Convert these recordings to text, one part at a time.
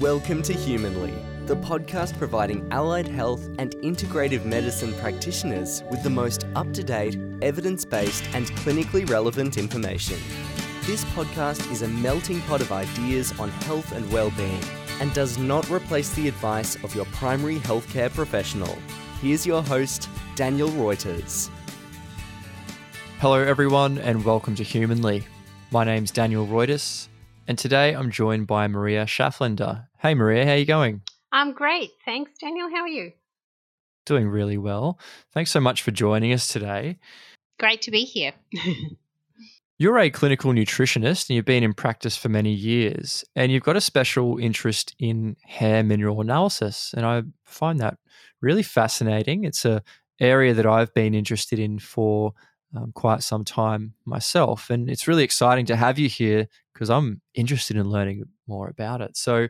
Welcome to Humanley, the podcast providing allied health and integrative medicine practitioners with the most up to date, evidence based, and clinically relevant information. This podcast is a melting pot of ideas on health and well-being and does not replace the advice of your primary healthcare professional. Here's your host, Daniel Reuters. Hello, everyone, and welcome to Humanley. My name's Daniel Reuters, and today I'm joined by Maria Shaflender. Hey, Maria, how are you going? I'm great. Thanks, Daniel. How are you? Doing really well. Thanks so much for joining us today. Great to be here. You're a clinical nutritionist and you've been in practice for many years, and you've got a special interest in hair mineral analysis. And I find that really fascinating. It's a area that I've been interested in for um, quite some time myself. And it's really exciting to have you here because I'm interested in learning more about it. So,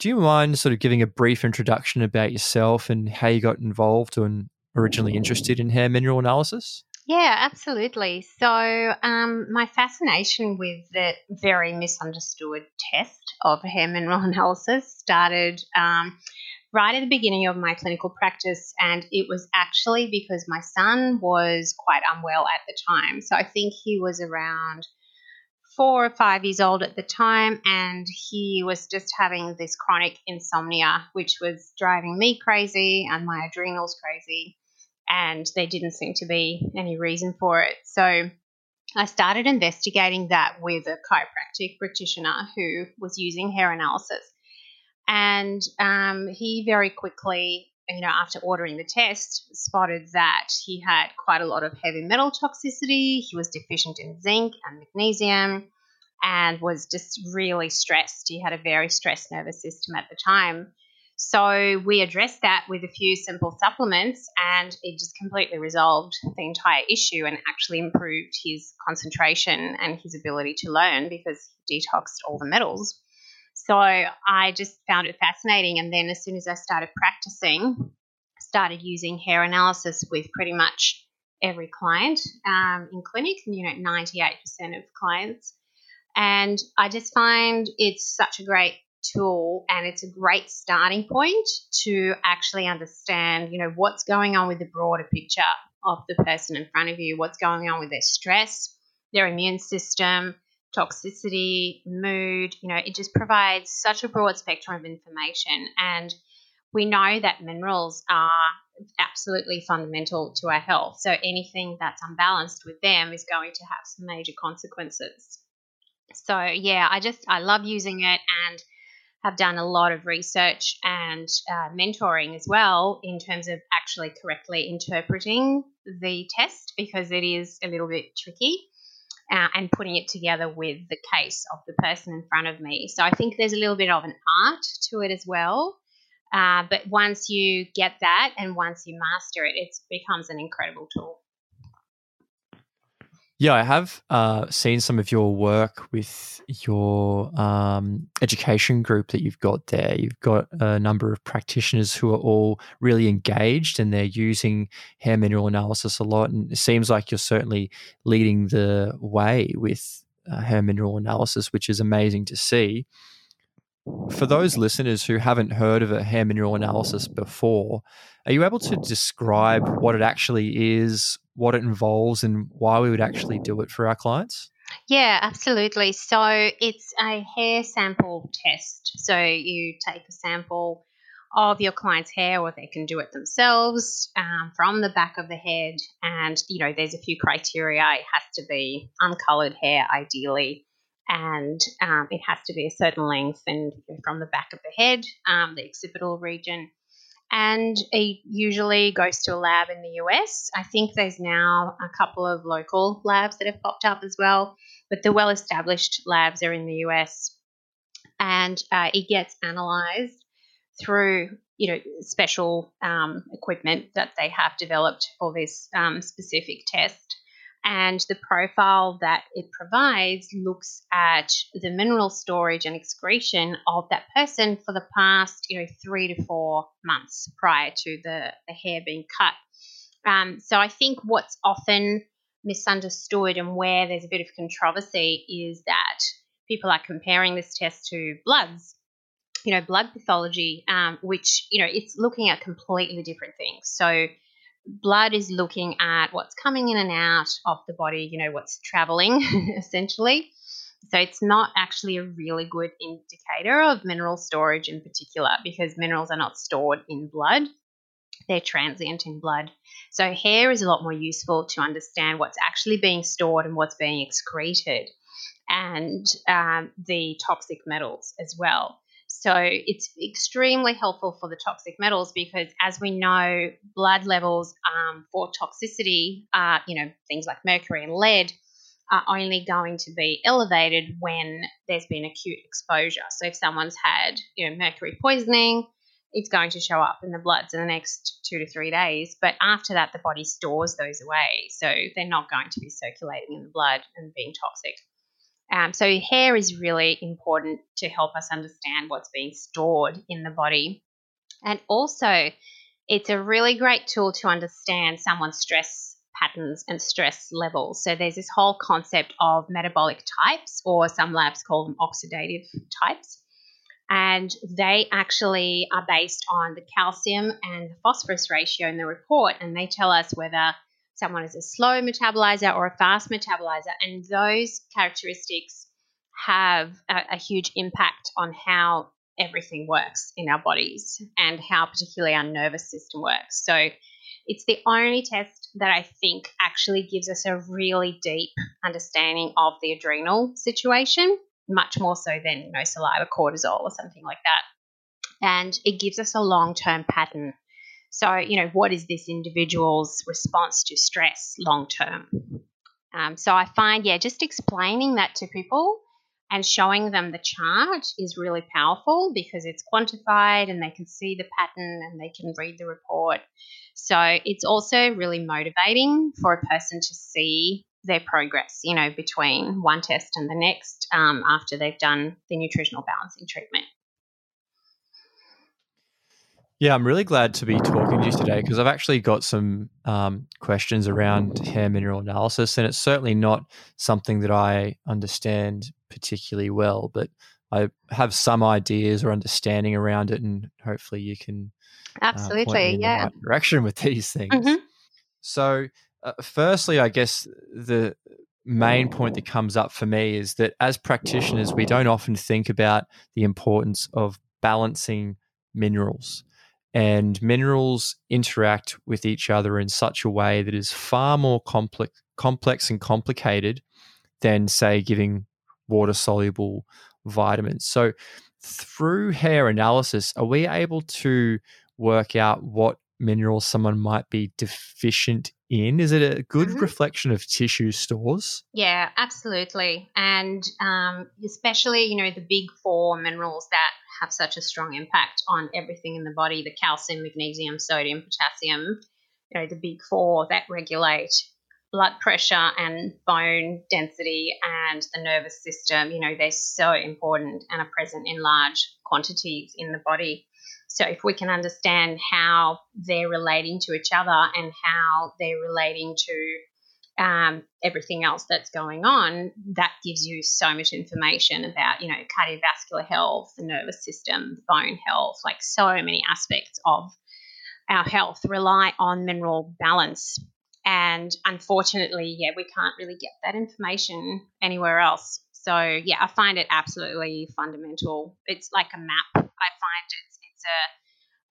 do you mind sort of giving a brief introduction about yourself and how you got involved and originally interested in hair mineral analysis? Yeah, absolutely. So, um, my fascination with the very misunderstood test of hair mineral analysis started um, right at the beginning of my clinical practice, and it was actually because my son was quite unwell at the time. So, I think he was around four or five years old at the time, and he was just having this chronic insomnia, which was driving me crazy and my adrenals crazy. And there didn't seem to be any reason for it. So I started investigating that with a chiropractic practitioner who was using hair analysis. And um, he very quickly you know, after ordering the test, spotted that he had quite a lot of heavy metal toxicity. He was deficient in zinc and magnesium and was just really stressed. He had a very stressed nervous system at the time. So we addressed that with a few simple supplements and it just completely resolved the entire issue and actually improved his concentration and his ability to learn because he detoxed all the metals. So I just found it fascinating. And then as soon as I started practicing, started using hair analysis with pretty much every client um, in clinic, you know, 98% of clients. And I just find it's such a great tool and it's a great starting point to actually understand, you know, what's going on with the broader picture of the person in front of you, what's going on with their stress, their immune system, toxicity, mood. You know, it just provides such a broad spectrum of information. And we know that minerals are absolutely fundamental to our health. So anything that's unbalanced with them is going to have some major consequences. So, yeah, I just, I love using it and have done a lot of research and uh, mentoring as well in terms of actually correctly interpreting the test because it is a little bit tricky uh, and putting it together with the case of the person in front of me. So I think there's a little bit of an art to it as well. Uh, but once you get that and once you master it, it becomes an incredible tool. Yeah, I have uh, seen some of your work with your um, education group that you've got there. You've got a number of practitioners who are all really engaged and they're using hair mineral analysis a lot. And it seems like you're certainly leading the way with uh, hair mineral analysis, which is amazing to see. For those listeners who haven't heard of a hair mineral analysis before, are you able to describe what it actually is, what it involves, and why we would actually do it for our clients? Yeah, absolutely. So it's a hair sample test. So you take a sample of your client's hair, or they can do it themselves um, from the back of the head. And, you know, there's a few criteria. It has to be uncolored hair, ideally, and um, it has to be a certain length and from the back of the head, um, the occipital region and it usually goes to a lab in the US. I think there's now a couple of local labs that have popped up as well, but the well established labs are in the US. And uh, it gets analyzed through you know special um, equipment that they have developed for this um, specific test and the profile that it provides looks at the mineral storage and excretion of that person for the past you know three to four months prior to the, the hair being cut um, so i think what's often misunderstood and where there's a bit of controversy is that people are comparing this test to bloods you know, blood pathology, um, which, you know, it's looking at completely different things. So, blood is looking at what's coming in and out of the body, you know, what's traveling essentially. So, it's not actually a really good indicator of mineral storage in particular because minerals are not stored in blood, they're transient in blood. So, hair is a lot more useful to understand what's actually being stored and what's being excreted, and um, the toxic metals as well. So it's extremely helpful for the toxic metals because, as we know, blood levels um, for toxicity, are, you know, things like mercury and lead, are only going to be elevated when there's been acute exposure. So if someone's had, you know, mercury poisoning, it's going to show up in the bloods in the next two to three days. But after that, the body stores those away. So they're not going to be circulating in the blood and being toxic. Um, so, hair is really important to help us understand what's being stored in the body. And also, it's a really great tool to understand someone's stress patterns and stress levels. So, there's this whole concept of metabolic types, or some labs call them oxidative types. And they actually are based on the calcium and the phosphorus ratio in the report, and they tell us whether someone is a slow metabolizer or a fast metabolizer. And those characteristics have a, a, huge impact on how everything works in our bodies and how particularly our nervous system works. So it's the only test that I think actually gives us a really deep understanding of the adrenal situation, much more so than, you know, saliva cortisol or something like that. And it gives us a long term pattern so, you know, what is this individual's response to stress long term? Um, so I find, yeah, just explaining that to people and showing them the chart is really powerful because it's quantified and they can see the pattern and they can read the report. So it's also really motivating for a person to see their progress, you know, between one test and the next um, after they've done the nutritional balancing treatment. Yeah, I'm really glad to be talking to you today because I've actually got some um, questions around hair mineral analysis, and it's certainly not something that I understand particularly well, but I have some ideas or understanding around it, and hopefully you can absolutely, uh, yeah, right direction with these things. Mm-hmm. So, uh, firstly, I guess the main point that comes up for me is that as practitioners, we don't often think about the importance of balancing minerals and minerals interact with each other in such a way that is far more complex, complex and complicated than, say, giving water soluble vitamins. So, through hair analysis, are we able to work out what minerals someone might be deficient in? Is it a good mm-hmm. reflection of tissue stores? Yeah, absolutely. And um, especially, you know, the big four minerals that have such a strong impact on everything in the body the calcium, magnesium, sodium, potassium, you know, the big four that regulate blood pressure and bone density and the nervous system. You know, they're so important and are present in large quantities in the body. So, if we can understand how they're relating to each other and how they're relating to um, everything else that's going on, that gives you so much information about, you know, cardiovascular health, the nervous system, bone health, like so many aspects of our health rely on mineral balance. And unfortunately, yeah, we can't really get that information anywhere else. So yeah, I find it absolutely fundamental. It's like a map. I find it's it's a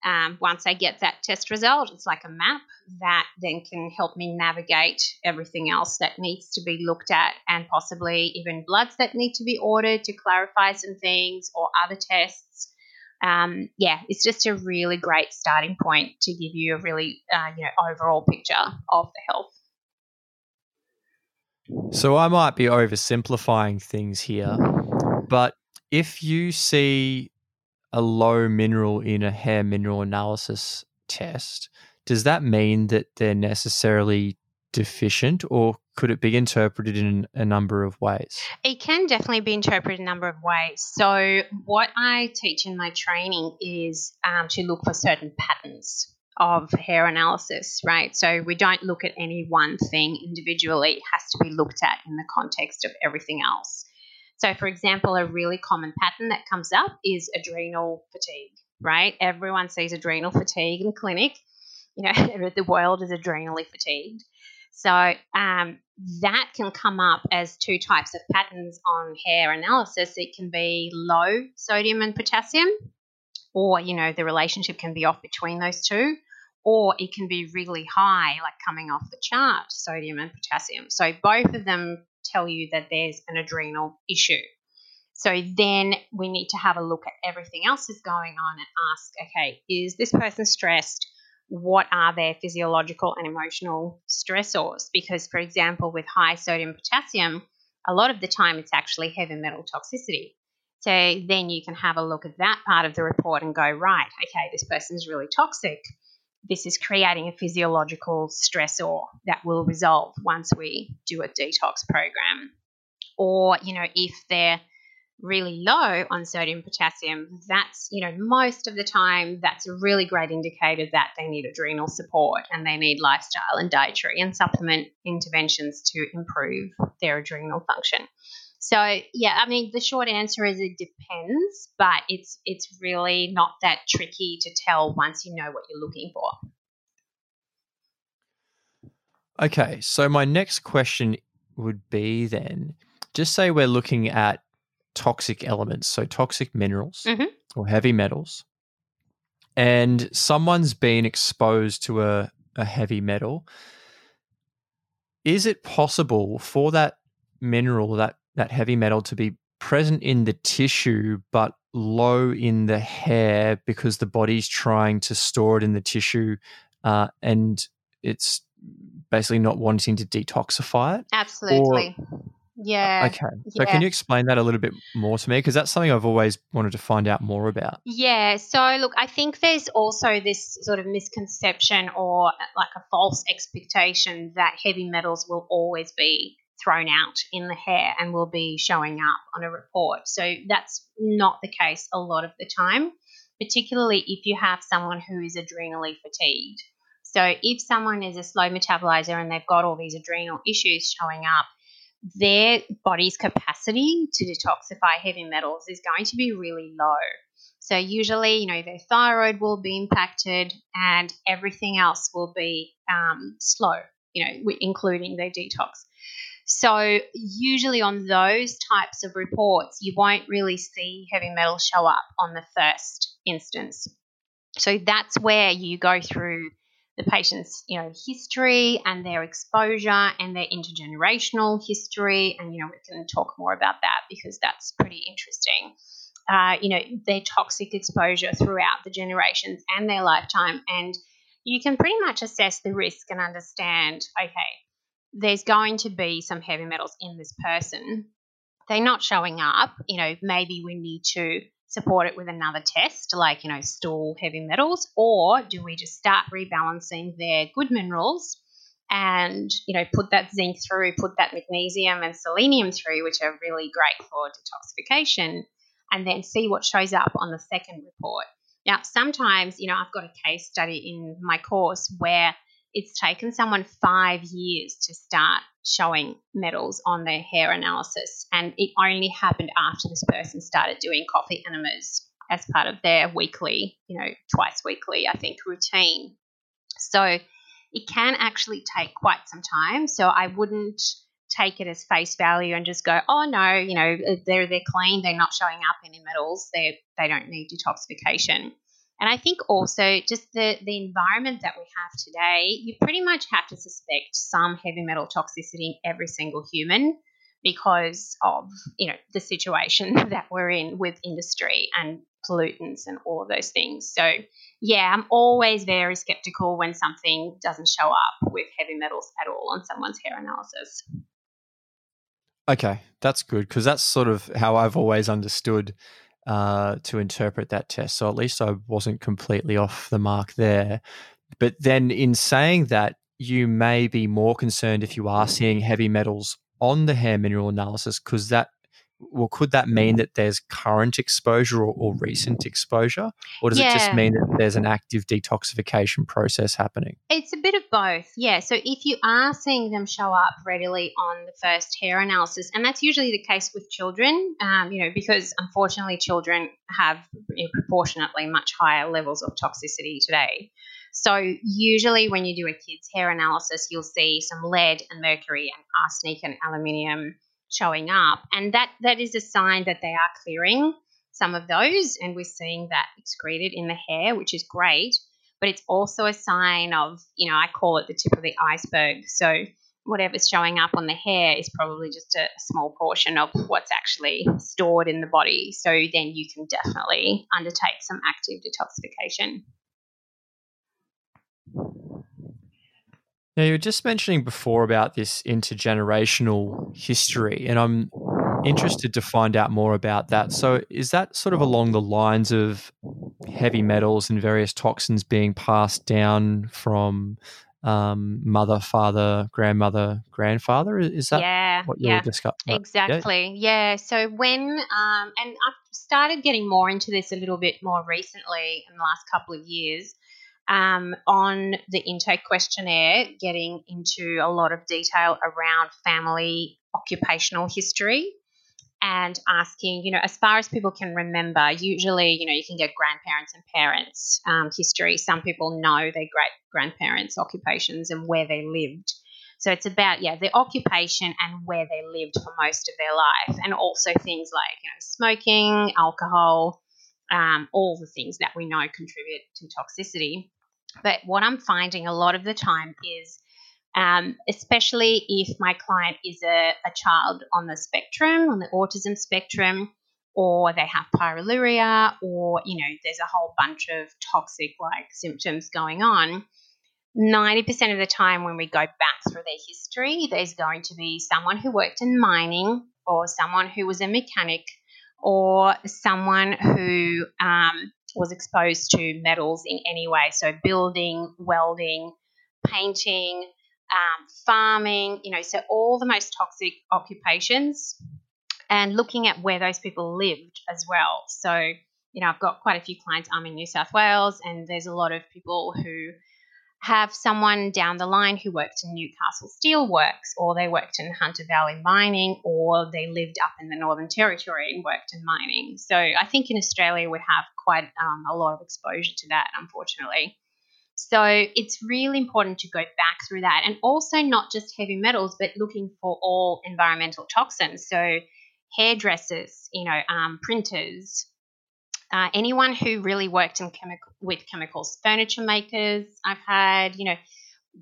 um, once I get that test result, it's like a map that then can help me navigate everything else that needs to be looked at and possibly even bloods that need to be ordered to clarify some things or other tests. Um, yeah, it's just a really great starting point to give you a really, uh, you know, overall picture of the health. So I might be oversimplifying things here, but if you see a low mineral in a hair mineral analysis test, does that mean that they're necessarily deficient or could it be interpreted in a number of ways? It can definitely be interpreted in a number of ways. So, what I teach in my training is um, to look for certain patterns of hair analysis, right? So, we don't look at any one thing individually, it has to be looked at in the context of everything else. So, for example, a really common pattern that comes up is adrenal fatigue, right? Everyone sees adrenal fatigue in clinic. You know, the world is adrenally fatigued. So um, that can come up as two types of patterns on hair analysis. It can be low sodium and potassium, or you know the relationship can be off between those two, or it can be really high, like coming off the chart, sodium and potassium. So both of them tell you that there's an adrenal issue. So then we need to have a look at everything else that's going on and ask, okay, is this person stressed? what are their physiological and emotional stressors. Because, for example, with high sodium potassium, a lot of the time it's actually heavy metal toxicity. So then you can have a look at that part of the report and go, right, okay, this person is really toxic. This is creating a physiological stressor that will resolve once we do a detox program. Or, you know, if they're really low on sodium potassium, that's, you know, most of the time that's a really great indicator that they need adrenal support and they need lifestyle and dietary and supplement interventions to improve their adrenal function. So, yeah, I mean, the short answer is it depends, but it's it's really not that tricky to tell once you know what you're looking for. Okay, so my next question would be then just say we're looking at toxic elements, so toxic minerals mm-hmm. or heavy metals, and someone's been exposed to a, a heavy metal, is it possible for that mineral, that, that heavy metal, to be present in the tissue but low in the hair because the body's trying to store it in the tissue uh, and it's basically not wanting to detoxify it? Absolutely. Or, yeah. Okay. So yeah. can you explain that a little bit more to me? Because that's something I've always wanted to find out more about. Yeah. So, look, I think there's also this sort of misconception or like a false expectation that heavy metals will always be thrown out in the hair and will be showing up on a report. So, that's not the case a lot of the time, particularly if you have someone who is adrenally fatigued. So, if someone is a slow metabolizer and they've got all these adrenal issues showing up, their body's capacity to detoxify heavy metals is going to be really low. So, usually, you know, their thyroid will be impacted and everything else will be um, slow, you know, including their detox. So, usually on those types of reports, you won't really see heavy metal show up on the first instance. So, that's where you go through the patient's you know history and their exposure and their intergenerational history. And you know we can talk more about that because that's pretty interesting. Uh, you know their toxic exposure throughout the generations and their lifetime. And you can pretty much assess the risk and understand okay there's going to be some heavy metals in this person they're not showing up you know maybe we need to support it with another test, like, you know, stool heavy metals, or do we just start rebalancing their good minerals and, you know, put that zinc through, put that magnesium and selenium through, which are really great for detoxification, and then see what shows up on the second report. Now, sometimes, you know, I've got a case study in my course where it's taken someone five years to start showing metals on their hair analysis, and it only happened after this person started doing coffee enemas as part of their weekly, you know, twice weekly, I think, routine. So it can actually take quite some time. So I wouldn't take it as face value and just go, oh no, you know, they're they're clean, they're not showing up any metals, they they don't need detoxification. And I think also just the, the environment that we have today, you pretty much have to suspect some heavy metal toxicity in every single human because of you know the situation that we're in with industry and pollutants and all of those things. So yeah, I'm always very skeptical when something doesn't show up with heavy metals at all on someone's hair analysis. Okay, that's good because that's sort of how I've always understood uh, to interpret that test. So at least I wasn't completely off the mark there. But then, in saying that, you may be more concerned if you are seeing heavy metals on the hair mineral analysis because that well, could that mean that there's current exposure or, or recent exposure? Or does Yeah. it just mean that there's an active detoxification process happening? It's a bit of both, yeah. So if you are seeing them show up readily on the first hair analysis, and that's usually the case with children, um, you know, because unfortunately children have you know, proportionately much higher levels of toxicity today. So usually when you do a kid's hair analysis, you'll see some lead and mercury and arsenic and aluminium showing up, and that that is a sign that they are clearing some of those, and we're seeing that excreted in the hair, which is great but it's also a sign of, you know, I call it the tip of the iceberg. So whatever's showing up on the hair is probably just a small portion of what's actually stored in the body. So then you can definitely undertake some active detoxification. Now, you were just mentioning before about this intergenerational history, and I'm interested to find out more about that. So, is that sort of along the lines of heavy metals and various toxins being passed down from um, mother, father, grandmother, grandfather? Is that yeah, what you yeah. were discussing? Exactly. Yeah. So when um, and I've started getting more into this a little bit more recently in the last couple of years. Um, on the intake questionnaire, getting into a lot of detail around family occupational history and asking, you know, as far as people can remember, usually, you know, you can get grandparents and parents um, history. Some people know their great grandparents' occupations and where they lived. So it's about, yeah, their occupation and where they lived for most of their life, and also things like, you know, smoking, alcohol, um, all the things that we know contribute to toxicity. But what I'm finding a lot of the time is, um, especially if my client is a, a child on the spectrum, on the autism spectrum, or they have pyroluria, or you know, there's a whole bunch of toxic like symptoms going on. 90% of the time, when we go back through their history, there's going to be someone who worked in mining, or someone who was a mechanic, or someone who um, was exposed to metals in any way. So, building, welding, painting, um, farming, you know, so all the most toxic occupations and looking at where those people lived as well. So, you know, I've got quite a few clients. I'm in New South Wales, and there's a lot of people who have someone down the line who worked in Newcastle Steelworks, or they worked in Hunter Valley Mining, or they lived up in the Northern Territory and worked in mining. So I think in Australia we have quite um, a lot of exposure to that, unfortunately. So it's really important to go back through that, and also not just heavy metals, but looking for all environmental toxins. So hairdressers, you know, um, printers, uh, anyone who really worked in chemical with chemicals, furniture makers, I've had, you know,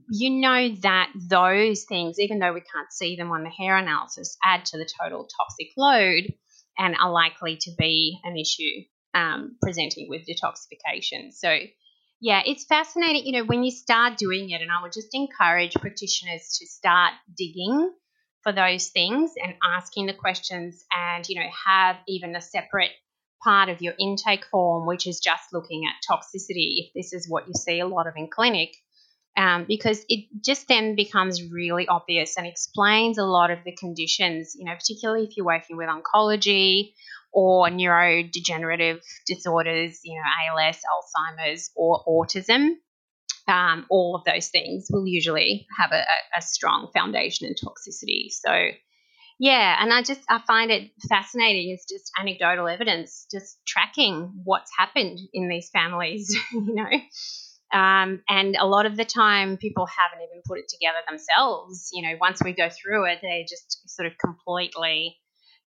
you know that those things, even though we can't see them on the hair analysis, add to the total toxic load and are likely to be an issue um, presenting with detoxification. So, yeah, it's fascinating, you know, when you start doing it, and I would just encourage practitioners to start digging for those things and asking the questions and, you know, have even a separate part of your intake form, which is just looking at toxicity, if this is what you see a lot of in clinic, um, because it just then becomes really obvious and explains a lot of the conditions, you know, particularly if you're working with oncology or neurodegenerative disorders, you know, ALS, Alzheimer's, or autism. Um, all of those things will usually have a, a strong foundation in toxicity. So, yeah, and I just I find it fascinating. It's just anecdotal evidence, just tracking what's happened in these families, you know. Um, and a lot of the time, people haven't even put it together themselves. You know, once we go through it, they're just sort of completely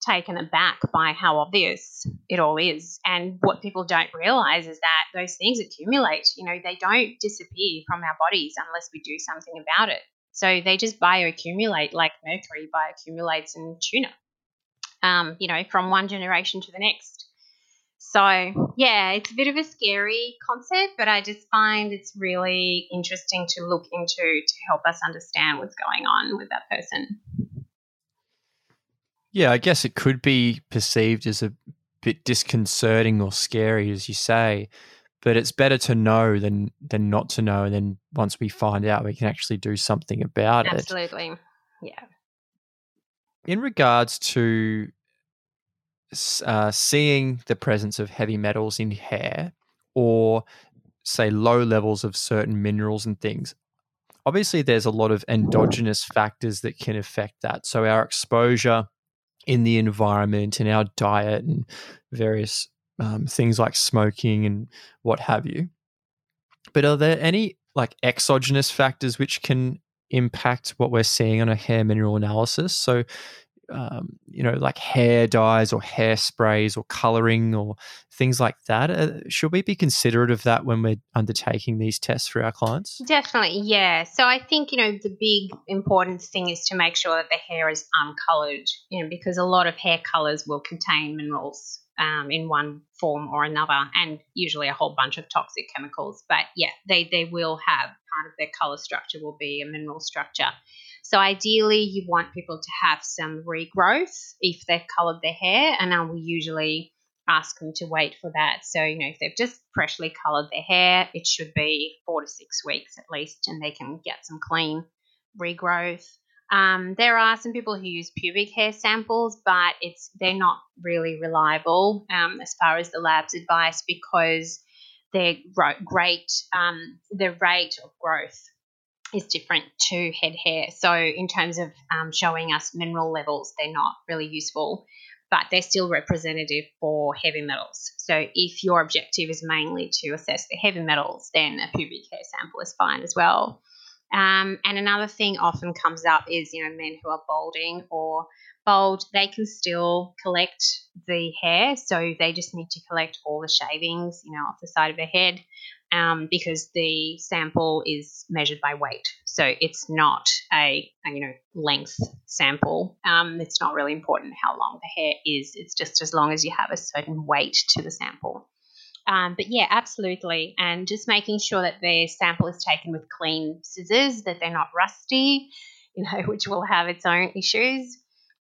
taken aback by how obvious it all is. And what people don't realize is that those things accumulate. You know, they don't disappear from our bodies unless we do something about it. So they just bioaccumulate like mercury bioaccumulates in tuna, um, you know, from one generation to the next. So, yeah, it's a bit of a scary concept, but I just find it's really interesting to look into to help us understand what's going on with that person. Yeah, I guess it could be perceived as a bit disconcerting or scary, as you say, but it's better to know than than not to know. And then once we find out, we can actually do something about it. Absolutely. Yeah. In regards to uh, seeing the presence of heavy metals in hair or say low levels of certain minerals and things obviously there's a lot of endogenous factors that can affect that so our exposure in the environment and our diet and various um, things like smoking and what have you but are there any like exogenous factors which can impact what we're seeing on a hair mineral analysis so um, you know, like hair dyes or hairsprays or coloring or things like that. Uh, should we be considerate of that when we're undertaking these tests for our clients? Definitely, yeah. So I think, you know, the big important thing is to make sure that the hair is uncolored, you know, because a lot of hair colors will contain minerals um, in one form or another, and usually a whole bunch of toxic chemicals. But yeah, they, they will have part of their color structure will be a mineral structure. So ideally, you want people to have some regrowth if they've colored their hair, and I will usually ask them to wait for that. So, you know, if they've just freshly colored their hair, it should be four to six weeks at least, and they can get some clean regrowth. Um, there are some people who use pubic hair samples, but it's they're not really reliable um, as far as the lab's advice because their great um, the rate of growth is different to head hair. So, in terms of um, showing us mineral levels, they're not really useful, but they're still representative for heavy metals. So, if your objective is mainly to assess the heavy metals, then a pubic hair sample is fine as well. Um, and another thing often comes up is, you know, men who are balding or bald, they can still collect the hair. So they just need to collect all the shavings, you know, off the side of their head um, because the sample is measured by weight. So it's not a, a you know length sample. Um, it's not really important how long the hair is. It's just as long as you have a certain weight to the sample. Um, but yeah, absolutely. And just making sure that the sample is taken with clean scissors, that they're not rusty, you know, which will have its own issues.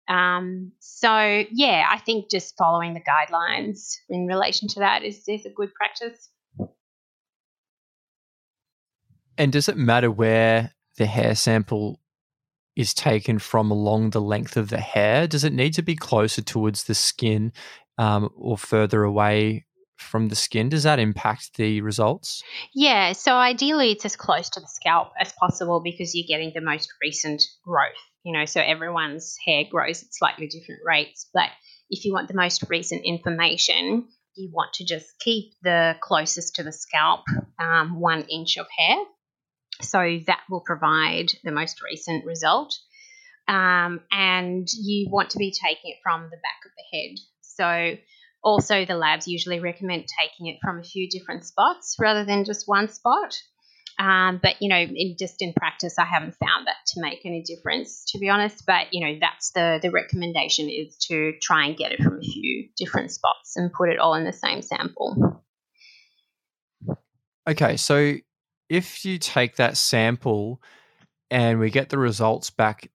Um, so yeah, I think just following the guidelines in relation to that is, is a good practice. And does it matter where the hair sample is taken from along the length of the hair? Does it need to be closer towards the skin um, or further away from the skin? Does that impact the results? Yeah, so ideally it's as close to the scalp as possible because you're getting the most recent growth. You know, so everyone's hair grows at slightly different rates, but if you want the most recent information, you want to just keep the closest to the scalp um, one inch of hair so that will provide the most recent result. Um, and you want to be taking it from the back of the head. So also the labs usually recommend taking it from a few different spots rather than just one spot. Um, but you know, in, just in practice, I haven't found that to make any difference, to be honest. But you know, that's the the recommendation is to try and get it from a few different spots and put it all in the same sample. Okay, so if you take that sample and we get the results back,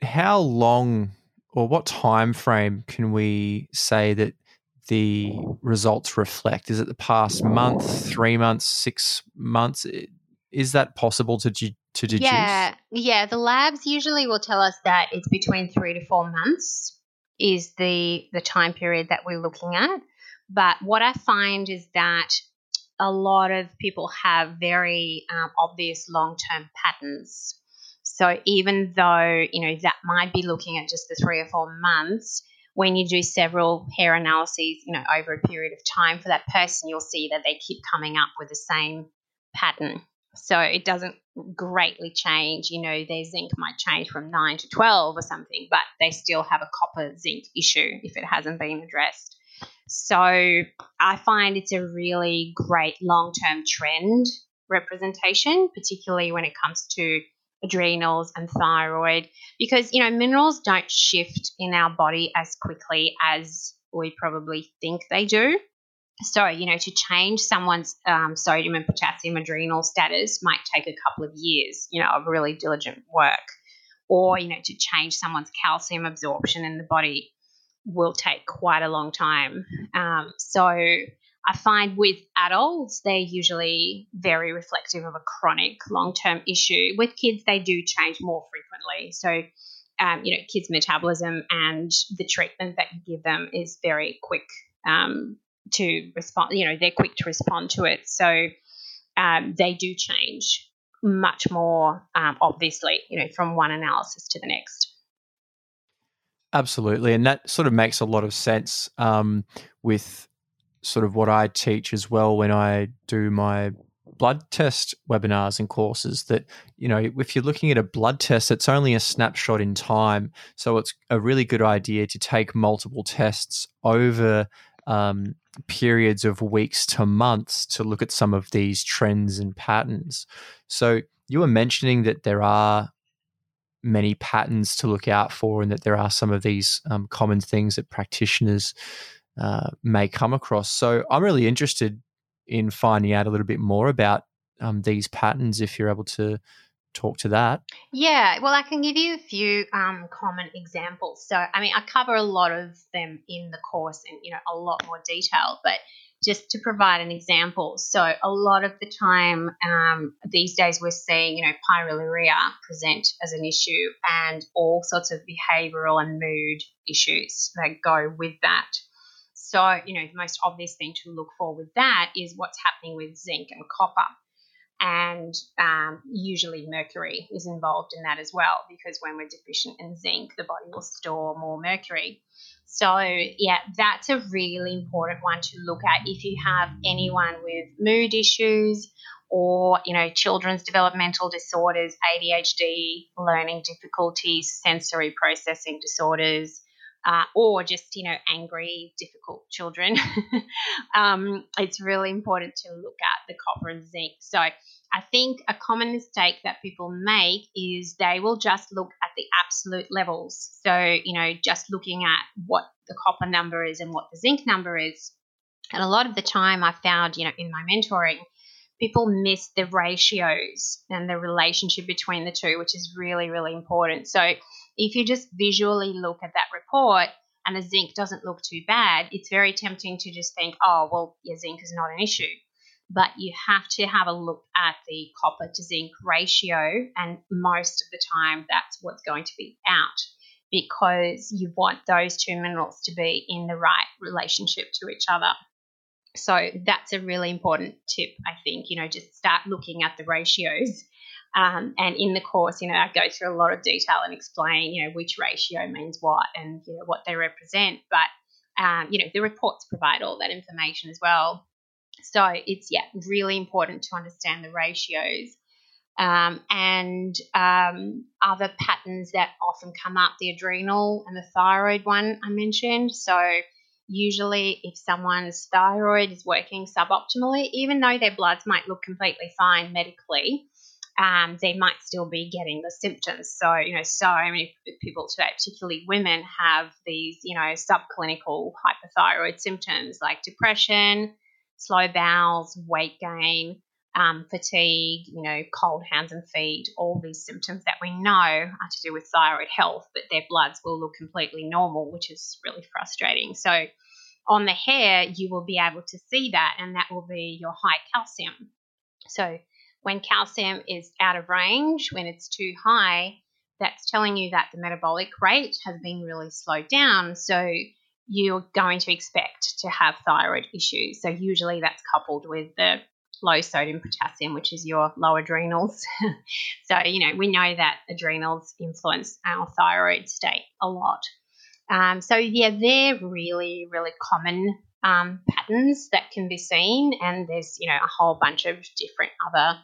how long or what time frame can we say that the results reflect? Is it the past month, three months, six months? Is that possible to to deduce? Yeah, yeah. The labs usually will tell us that it's between three to four months is the the time period that we're looking at. But what I find is that a lot of people have very um, obvious long term patterns. So even though, you know, that might be looking at just the three or four months, when you do several hair analyses, you know, over a period of time for that person, you'll see that they keep coming up with the same pattern. So it doesn't greatly change. You know, their zinc might change from 9 to 12 or something, but they still have a copper zinc issue if it hasn't been addressed. So I find it's a really great long term trend representation, particularly when it comes to adrenals and thyroid, because, you know, minerals don't shift in our body as quickly as we probably think they do. So, you know, to change someone's um, sodium and potassium adrenal status might take a couple of years, you know, of really diligent work. Or, you know, to change someone's calcium absorption in the body will take quite a long time. Um, so I find with adults, they're usually very reflective of a chronic long term issue. With kids, they do change more frequently. So um, you know, kids' metabolism and the treatment that you give them is very quick um, to respond. You know, they're quick to respond to it. So um, they do change much more um, obviously, you know, from one analysis to the next. Absolutely. And that sort of makes a lot of sense um, with sort of what I teach as well when I do my blood test webinars and courses that you know if you're looking at a blood test it's only a snapshot in time. So it's a really good idea to take multiple tests over um, periods of weeks to months to look at some of these trends and patterns. So you were mentioning that there are many patterns to look out for and that there are some of these um, common things that practitioners uh, may come across so i'm really interested in finding out a little bit more about um, these patterns if you're able to talk to that. Yeah, well, I can give you a few um, common examples. So, I mean, I cover a lot of them in the course in you know a lot more detail, but just to provide an example. So, a lot of the time um, these days we're seeing you know pyroluria present as an issue and all sorts of behavioural and mood issues that go with that. So, you know, the most obvious thing to look for with that is what's happening with zinc and copper. And um, usually mercury is involved in that as well, because when we're deficient in zinc, the body will store more mercury. So, yeah, that's a really important one to look at if you have anyone with mood issues or, you know, children's developmental disorders, ADHD, learning difficulties, sensory processing disorders, uh, or just you know angry, difficult children. um, it's really important to look at the copper and zinc. So I think a common mistake that people make is they will just look at the absolute levels. So you know just looking at what the copper number is and what the zinc number is. And a lot of the time, I found you know in my mentoring people miss the ratios and the relationship between the two, which is really, really important. So if you just visually look at that report and the zinc doesn't look too bad, it's very tempting to just think, oh, well, your zinc is not an issue. But you have to have a look at the copper to zinc ratio, and most of the time that's what's going to be out because you want those two minerals to be in the right relationship to each other. So that's a really important tip, I think. You know, just start looking at the ratios um, and in the course, you know, I go through a lot of detail and explain, you know, which ratio means what and you know what they represent. But um, you know, the reports provide all that information as well. So it's yeah, really important to understand the ratios. Um, and um, other patterns that often come up, the adrenal and the thyroid one I mentioned. So usually if someone's thyroid is working suboptimally, even though their bloods might look completely fine medically, um, they might still be getting the symptoms. So, you know, so many people today, particularly women, have these, you know, subclinical hypothyroid symptoms like depression, slow bowels, weight gain, um, fatigue, you know, cold hands and feet, all these symptoms that we know are to do with thyroid health, but their bloods will look completely normal, which is really frustrating. So, on the hair, you will be able to see that, and that will be your high calcium. So, when calcium is out of range, when it's too high, that's telling you that the metabolic rate has been really slowed down. So you're going to expect to have thyroid issues. So usually that's coupled with the low sodium potassium, which is your low adrenals. so, you know, we know that adrenals influence our thyroid state a lot. Um, so, yeah, they're really, really common um, patterns that can be seen. And there's, you know, a whole bunch of different other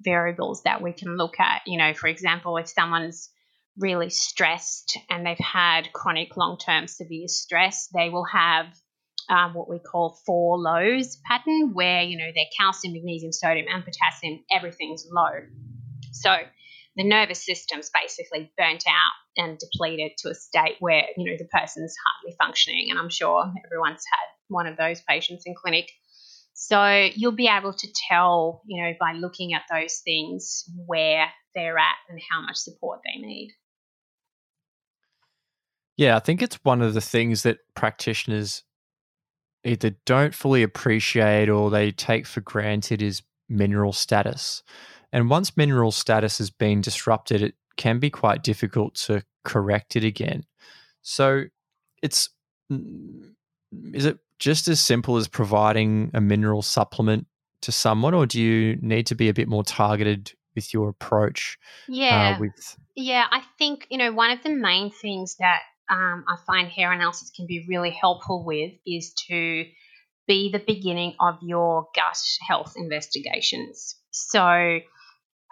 variables that we can look at. You know, for example, if someone's really stressed and they've had chronic long term severe stress, they will have um, what we call four lows pattern where, you know, their calcium, magnesium, sodium, and potassium, everything's low. So the nervous system's basically burnt out and depleted to a state where, you know, the person's hardly functioning. And I'm sure everyone's had one of those patients in clinic. So you'll be able to tell, you know, by looking at those things where they're at and how much support they need. Yeah, I think it's one of the things that practitioners either don't fully appreciate or they take for granted is mineral status. And once mineral status has been disrupted, it can be quite difficult to correct it again. So it's is it just as simple as providing a mineral supplement to someone, or do you need to be a bit more targeted with your approach? Uh, yeah, uh, with yeah, I think you know one of the main things that um, I find hair analysis can be really helpful with is to be the beginning of your gut health investigations. So,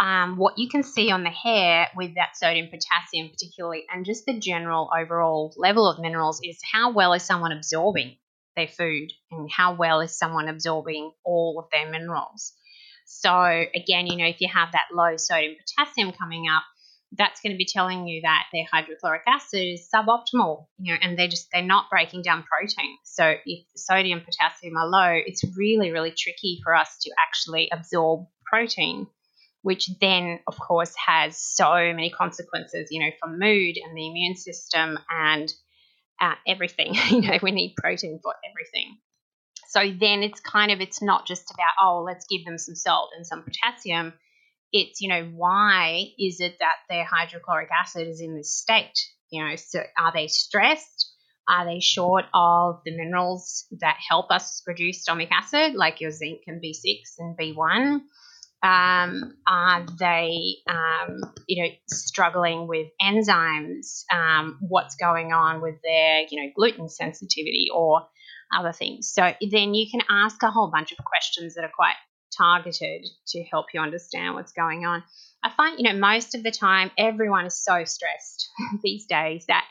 um, what you can see on the hair with that sodium, potassium, particularly, and just the general overall level of minerals is how well is someone absorbing their food and how well is someone absorbing all of their minerals. So, again, you know, if you have that low sodium, potassium coming up, that's going to be telling you that their hydrochloric acid is suboptimal, you know, and they're just they're not breaking down protein. So if sodium, potassium are low, it's really really tricky for us to actually absorb protein, which then of course has so many consequences, you know, for mood and the immune system and uh, everything. you know, we need protein for everything. So then it's kind of it's not just about oh let's give them some salt and some potassium it's you know why is it that their hydrochloric acid is in this state you know so are they stressed are they short of the minerals that help us produce stomach acid like your zinc and b6 and b1 um, are they um, you know struggling with enzymes um, what's going on with their you know gluten sensitivity or other things so then you can ask a whole bunch of questions that are quite targeted to help you understand what's going on. I find, you know, most of the time everyone is so stressed these days that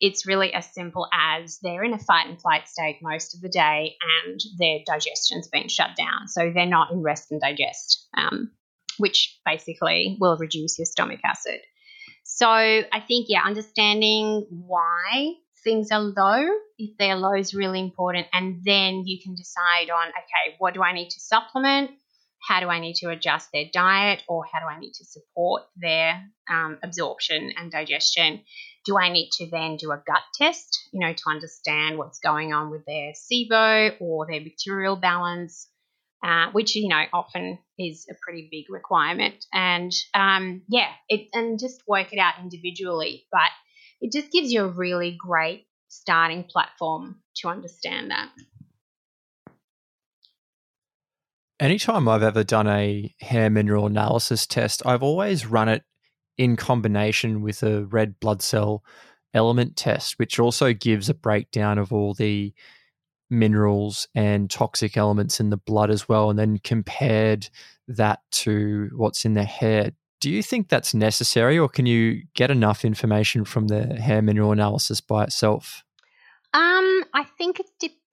it's really as simple as they're in a fight and flight state most of the day and their digestion's been shut down. So they're not in rest and digest, um, which basically will reduce your stomach acid. So I think, yeah, understanding why things are low, if they're low, is really important. And then you can decide on, okay, what do I need to supplement? How do I need to adjust their diet or how do I need to support their um, absorption and digestion? Do I need to then do a gut test, you know, to understand what's going on with their SIBO or their bacterial balance, uh, which, you know, often is a pretty big requirement. And um, yeah, it, and just work it out individually. But it just gives you a really great starting platform to understand that. Anytime I've ever done a hair mineral analysis test, I've always run it in combination with a red blood cell element test, which also gives a breakdown of all the minerals and toxic elements in the blood as well, and then compared that to what's in the hair. Do you think that's necessary, or can you get enough information from the hair mineral analysis by itself? Um, I think it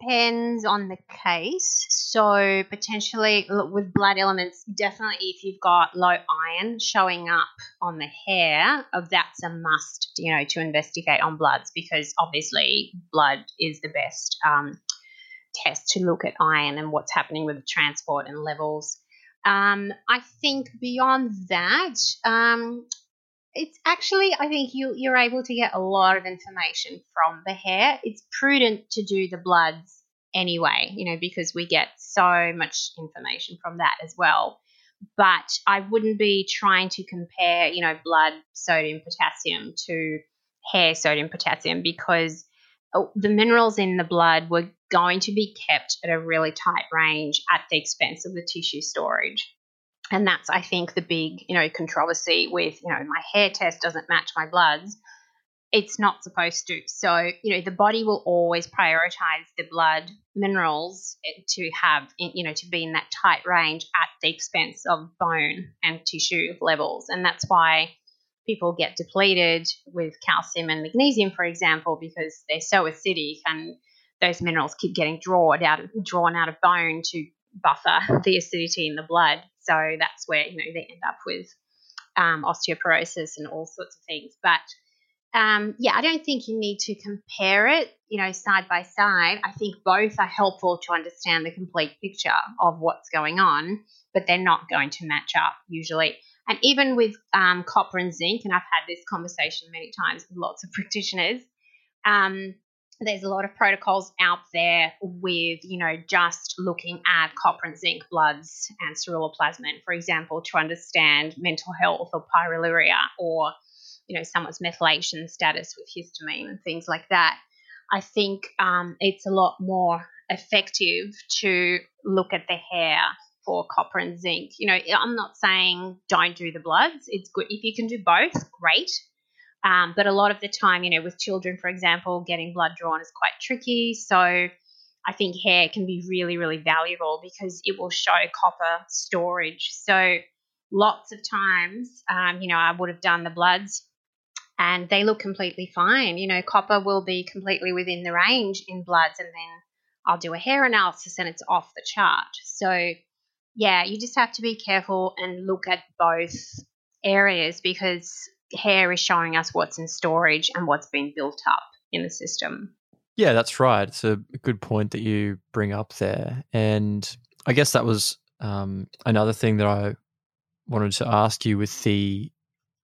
depends on the case. So potentially with blood elements, definitely if you've got low iron showing up on the hair, of that's a must, you know, to investigate on bloods because obviously blood is the best um, test to look at iron and what's happening with the transport and levels. Um, I think beyond that, um, it's actually I think you you're able to get a lot of information from the hair. It's prudent to do the bloods anyway, you know, because we get so much information from that as well. But I wouldn't be trying to compare, you know, blood sodium potassium to hair sodium potassium because oh, the minerals in the blood were going to be kept at a really tight range at the expense of the tissue storage. And that's, I think, the big, you know, controversy with, you know, my hair test doesn't match my bloods. It's not supposed to. So, you know, the body will always prioritize the blood minerals eh, to have, you know, to be in that tight range at the expense of bone and tissue levels. And that's why people get depleted with calcium and magnesium, for example, because they're so acidic and those minerals keep getting drawn out of, drawn out of bone to buffer the acidity in the blood. So that's where you know they end up with um, osteoporosis and all sorts of things. But um, yeah, I don't think you need to compare it, you know, side by side. I think both are helpful to understand the complete picture of what's going on, but they're not going to match up usually. And even with um, copper and zinc, and I've had this conversation many times with lots of practitioners, um, there's a lot of protocols out there with, you know, just looking at copper and zinc bloods and ceruloplasmin, for example, to understand mental health or pyroluria or you know, someone's methylation status with histamine and things like that, I think um, it's a lot more effective to look at the hair for copper and zinc. You know, I'm not saying don't do the bloods. It's good if you can do both, great. Um, but a lot of the time, you know, with children, for example, getting blood drawn is quite tricky. So I think hair can be really, really valuable because it will show copper storage. So lots of times, um, you know, I would have done the bloods and they look completely fine. You know, copper will be completely within the range in bloods, and then I'll do a hair analysis and it's off the chart. So, yeah, you just have to be careful and look at both areas because hair is showing us what's in storage and what's been built up in the system. Yeah, that's right. It's a good point that you bring up there. And I guess that was um, another thing that I wanted to ask you with the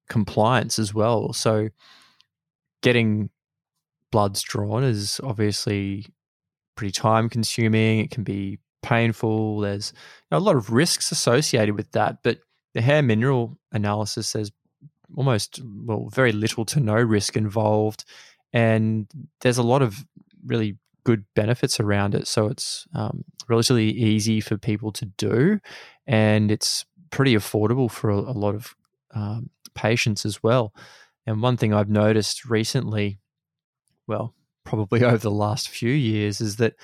compliance as well. So, getting bloods drawn is obviously pretty time consuming. It can be painful. There's you know, a lot of risks associated with that. But the hair mineral analysis says almost, well, very little to no risk involved. And there's a lot of really good benefits around it. So it's um, relatively easy for people to do. And it's pretty affordable for a, a lot of um, patients as well. And one thing I've noticed recently, well, probably over the last few years, is that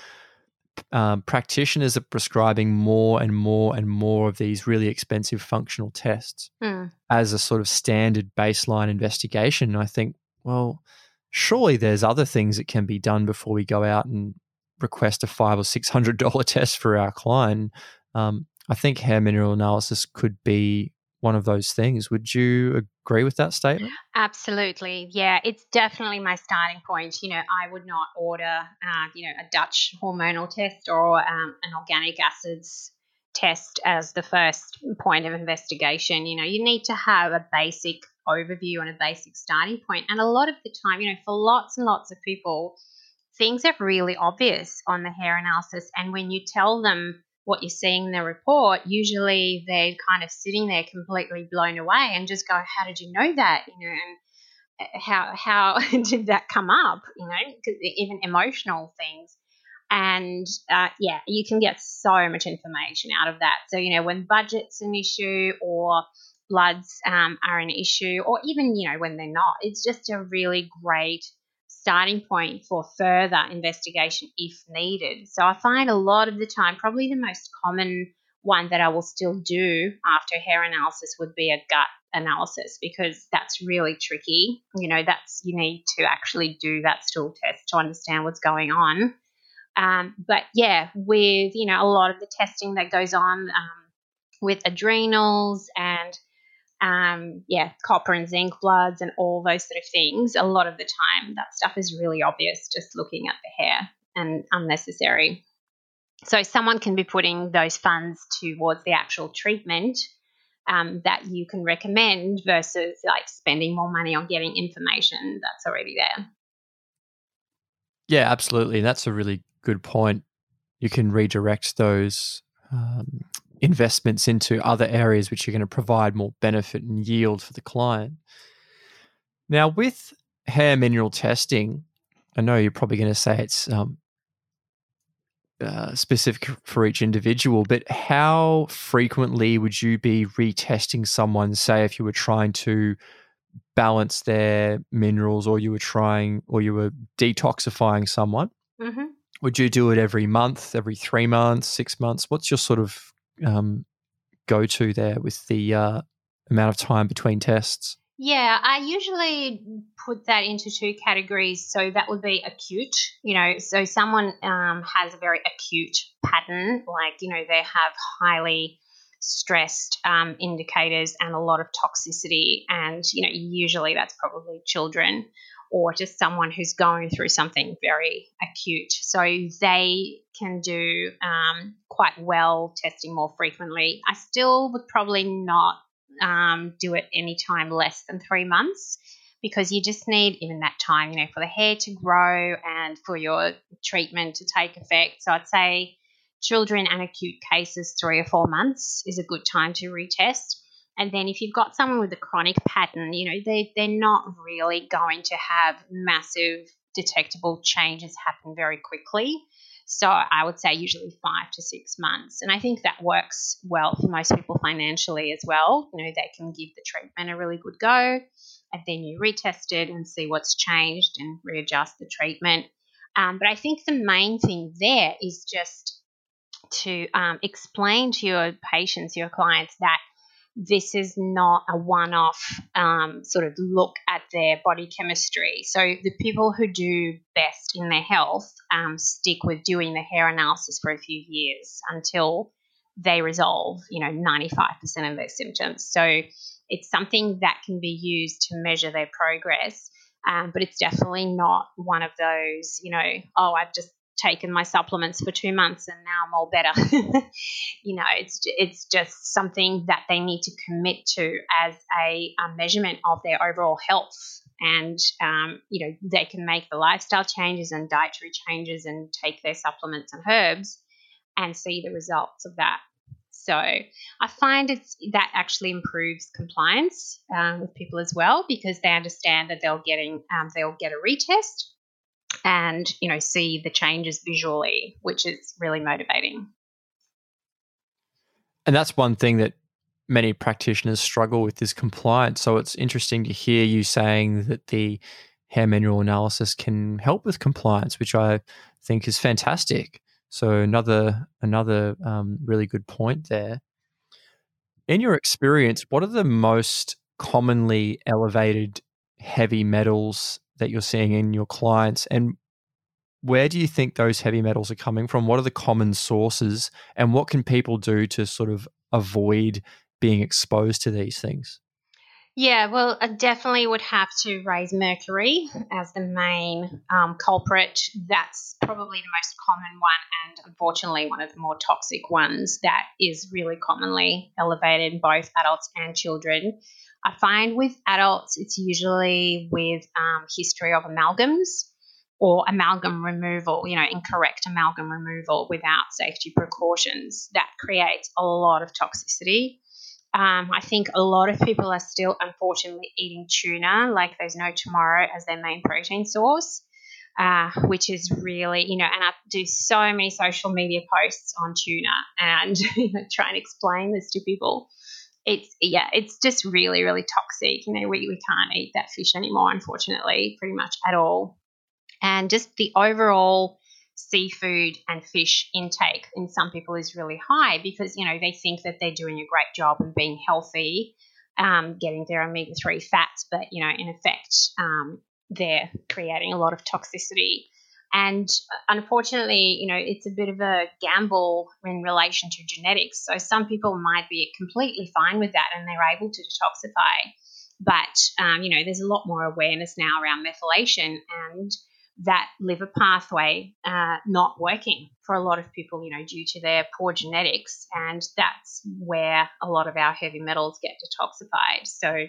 um, practitioners are prescribing more and more and more of these really expensive functional tests mm. as a sort of standard baseline investigation. And I think, well, surely there's other things that can be done before we go out and request a five or six hundred dollar test for our client. Um, I think hair mineral analysis could be one of those things. Would you agree with that statement? Absolutely. Yeah, it's definitely my starting point. You know, I would not order, uh, you know, a Dutch hormonal test or um, an organic acids test as the first point of investigation. You know, you need to have a basic overview and a basic starting point. And a lot of the time, you know, for lots and lots of people, things are really obvious on the hair analysis. And when you tell them what you're seeing in the report, usually they're kind of sitting there completely blown away and just go, "How did you know that?" You know, and uh, how how did that come up? You know, even emotional things. And uh, yeah, you can get so much information out of that. So you know, when budget's an issue or bloods um, are an issue, or even you know when they're not, it's just a really great starting point for further investigation if needed. So I find a lot of the time, probably the most common one that I will still do after hair analysis would be a gut analysis because that's really tricky. You know, that's you need to actually do that stool test to understand what's going on. Um, but yeah, with you know a lot of the testing that goes on um, with adrenals and um, yeah, copper and zinc bloods and all those sort of things, a lot of the time that stuff is really obvious just looking at the hair and unnecessary. So someone can be putting those funds towards the actual treatment um, that you can recommend versus like spending more money on getting information that's already there. Yeah, absolutely. That's a really good point. You can redirect those um, investments into other areas which are going to provide more benefit and yield for the client. Now, with hair mineral testing, I know you're probably going to say it's um, uh, specific for each individual, but how frequently would you be retesting someone, say, if you were trying to balance their minerals or you were trying or you were detoxifying someone? Mm-hmm. Would you do it every month, every three months, six months? What's your sort of um, go to there with the uh, amount of time between tests? Yeah, I usually put that into two categories. So that would be acute, you know, so someone um, has a very acute pattern, like, you know, they have highly stressed um, indicators and a lot of toxicity. And, you know, usually that's probably children or just someone who's going through something very acute. So they can do um, quite well testing more frequently. I still would probably not um, do it any time less than three months because you just need even that time, you know, for the hair to grow and for your treatment to take effect. So I'd say children and acute cases, three or four months is a good time to retest. And then if you've got someone with a chronic pattern, you know, they, they're not really going to have massive detectable changes happen very quickly. So I would say usually five to six months. And I think that works well for most people financially as well. You know, they can give the treatment a really good go and then you retest it and see what's changed and readjust the treatment. Um, but I think the main thing there is just to um, explain to your patients, your clients, that this is not a one off um, sort of look at their body chemistry. So, the people who do best in their health um, stick with doing the hair analysis for a few years until they resolve, you know, 95% of their symptoms. So, it's something that can be used to measure their progress. Um, but it's definitely not one of those, you know, oh, I've just taken my supplements for two months and now I'm all better. you know, it's it's just something that they need to commit to as a, a measurement of their overall health. And um, you know, they can make the lifestyle changes and dietary changes and take their supplements and herbs and see the results of that. So I find it's that actually improves compliance um, with people as well because they understand that they'll getting um, they'll get a retest and you know see the changes visually, which is really motivating. And that's one thing that many practitioners struggle with is compliance. So it's interesting to hear you saying that the hair mineral analysis can help with compliance, which I think is fantastic. So another another um, really good point there. In your experience, what are the most commonly elevated heavy metals that you're seeing in your clients, and where do you think those heavy metals are coming from? What are the common sources, and what can people do to sort of avoid being exposed to these things? Yeah, well, I definitely would have to raise mercury as the main um, culprit. That's probably the most common one, and unfortunately, one of the more toxic ones that is really commonly elevated in both adults and children. I find with adults, it's usually with um, history of amalgams or amalgam removal, you know, incorrect amalgam removal without safety precautions. That creates a lot of toxicity. Um, I think a lot of people are still, unfortunately, eating tuna like there's no tomorrow as their main protein source, uh, which is really, you know, and I do so many social media posts on tuna and try and explain this to people. It's, yeah, it's just really, really toxic. You know, we, we can't eat that fish anymore, unfortunately, pretty much at all. And just the overall seafood and fish intake in some people is really high because you know they think that they're doing a great job and being healthy um, getting their omega-3 fats but you know in effect um, they're creating a lot of toxicity and unfortunately you know it's a bit of a gamble in relation to genetics so some people might be completely fine with that and they're able to detoxify but um, you know there's a lot more awareness now around methylation and that liver pathway uh, not working for a lot of people, you know, due to their poor genetics. And that's where a lot of our heavy metals get detoxified. So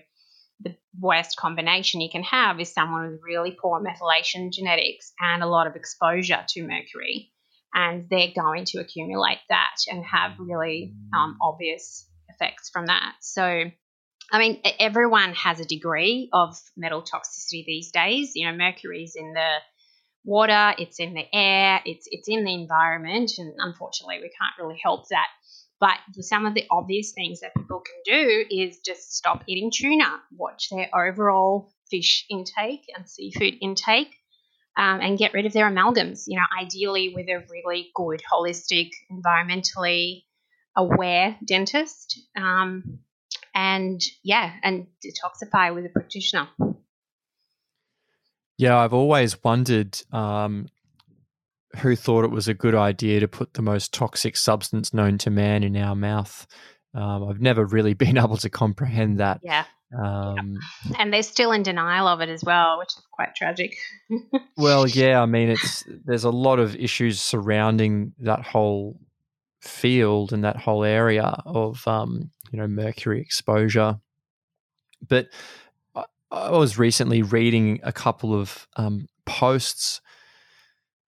the worst combination you can have is someone with really poor methylation genetics and a lot of exposure to mercury. And they're going to accumulate that and have really um, obvious effects from that. So, I mean, everyone has a degree of metal toxicity these days. You know, mercury is in the water, it's in the air, it's it's in the environment, and unfortunately, we can't really help that. But some of the obvious things that people can do is just stop eating tuna, watch their overall fish intake and seafood intake, um, and get rid of their amalgams. You know, ideally with a really good, holistic, environmentally aware dentist. Um, and yeah, and detoxify with a practitioner. Yeah, I've always wondered um, who thought it was a good idea to put the most toxic substance known to man in our mouth. Um, I've never really been able to comprehend that. Yeah. Um, yeah. And they're still in denial of it as well, which is quite tragic. well, yeah, I mean, it's there's a lot of issues surrounding that whole field and that whole area of um, you know mercury exposure. But I was recently reading a couple of um, posts.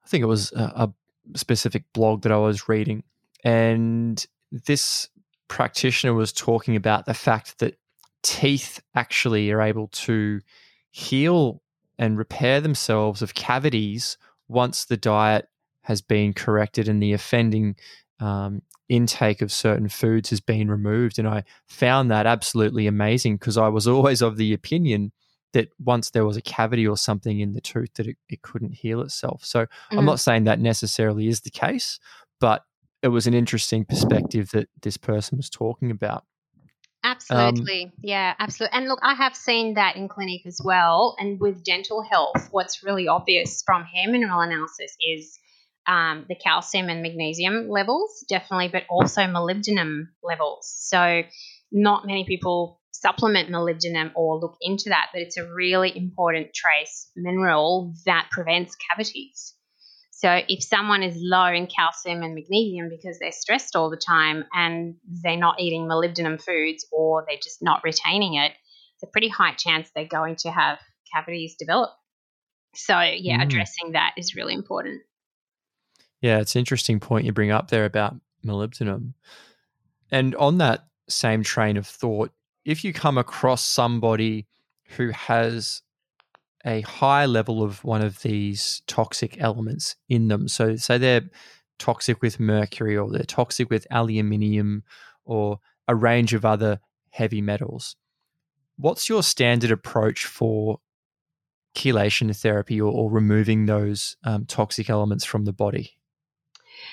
I think it was a, a, specific blog that I was reading, and this practitioner was talking about the fact that teeth actually are able to heal and repair themselves of cavities once the diet has been corrected and the offending um, intake of certain foods has been removed. And I found that absolutely amazing because I was always of the opinion that once there was a cavity or something in the tooth that it, it couldn't heal itself. So mm-hmm. I'm not saying that necessarily is the case, but it was an interesting perspective that this person was talking about. Um, absolutely. Um, yeah, absolutely. And look, I have seen that in clinic as well. And with dental health, what's really obvious from hair mineral analysis is um, the calcium and magnesium levels, definitely, but also molybdenum levels. So, not many people supplement molybdenum or look into that, but it's a really important trace mineral that prevents cavities. So if someone is low in calcium and magnesium because they're stressed all the time and they're not eating molybdenum foods or they're just not retaining it, it's a pretty high chance they're going to have cavities develop. So yeah, mm. addressing that is really important. Yeah, it's an interesting point you bring up there about molybdenum. And on that same train of thought, if you come across somebody who has a high level of one of these toxic elements in them. So, say they're toxic with mercury or they're toxic with aluminium or a range of other heavy metals. What's your standard approach for chelation therapy or, or removing those um, toxic elements from the body?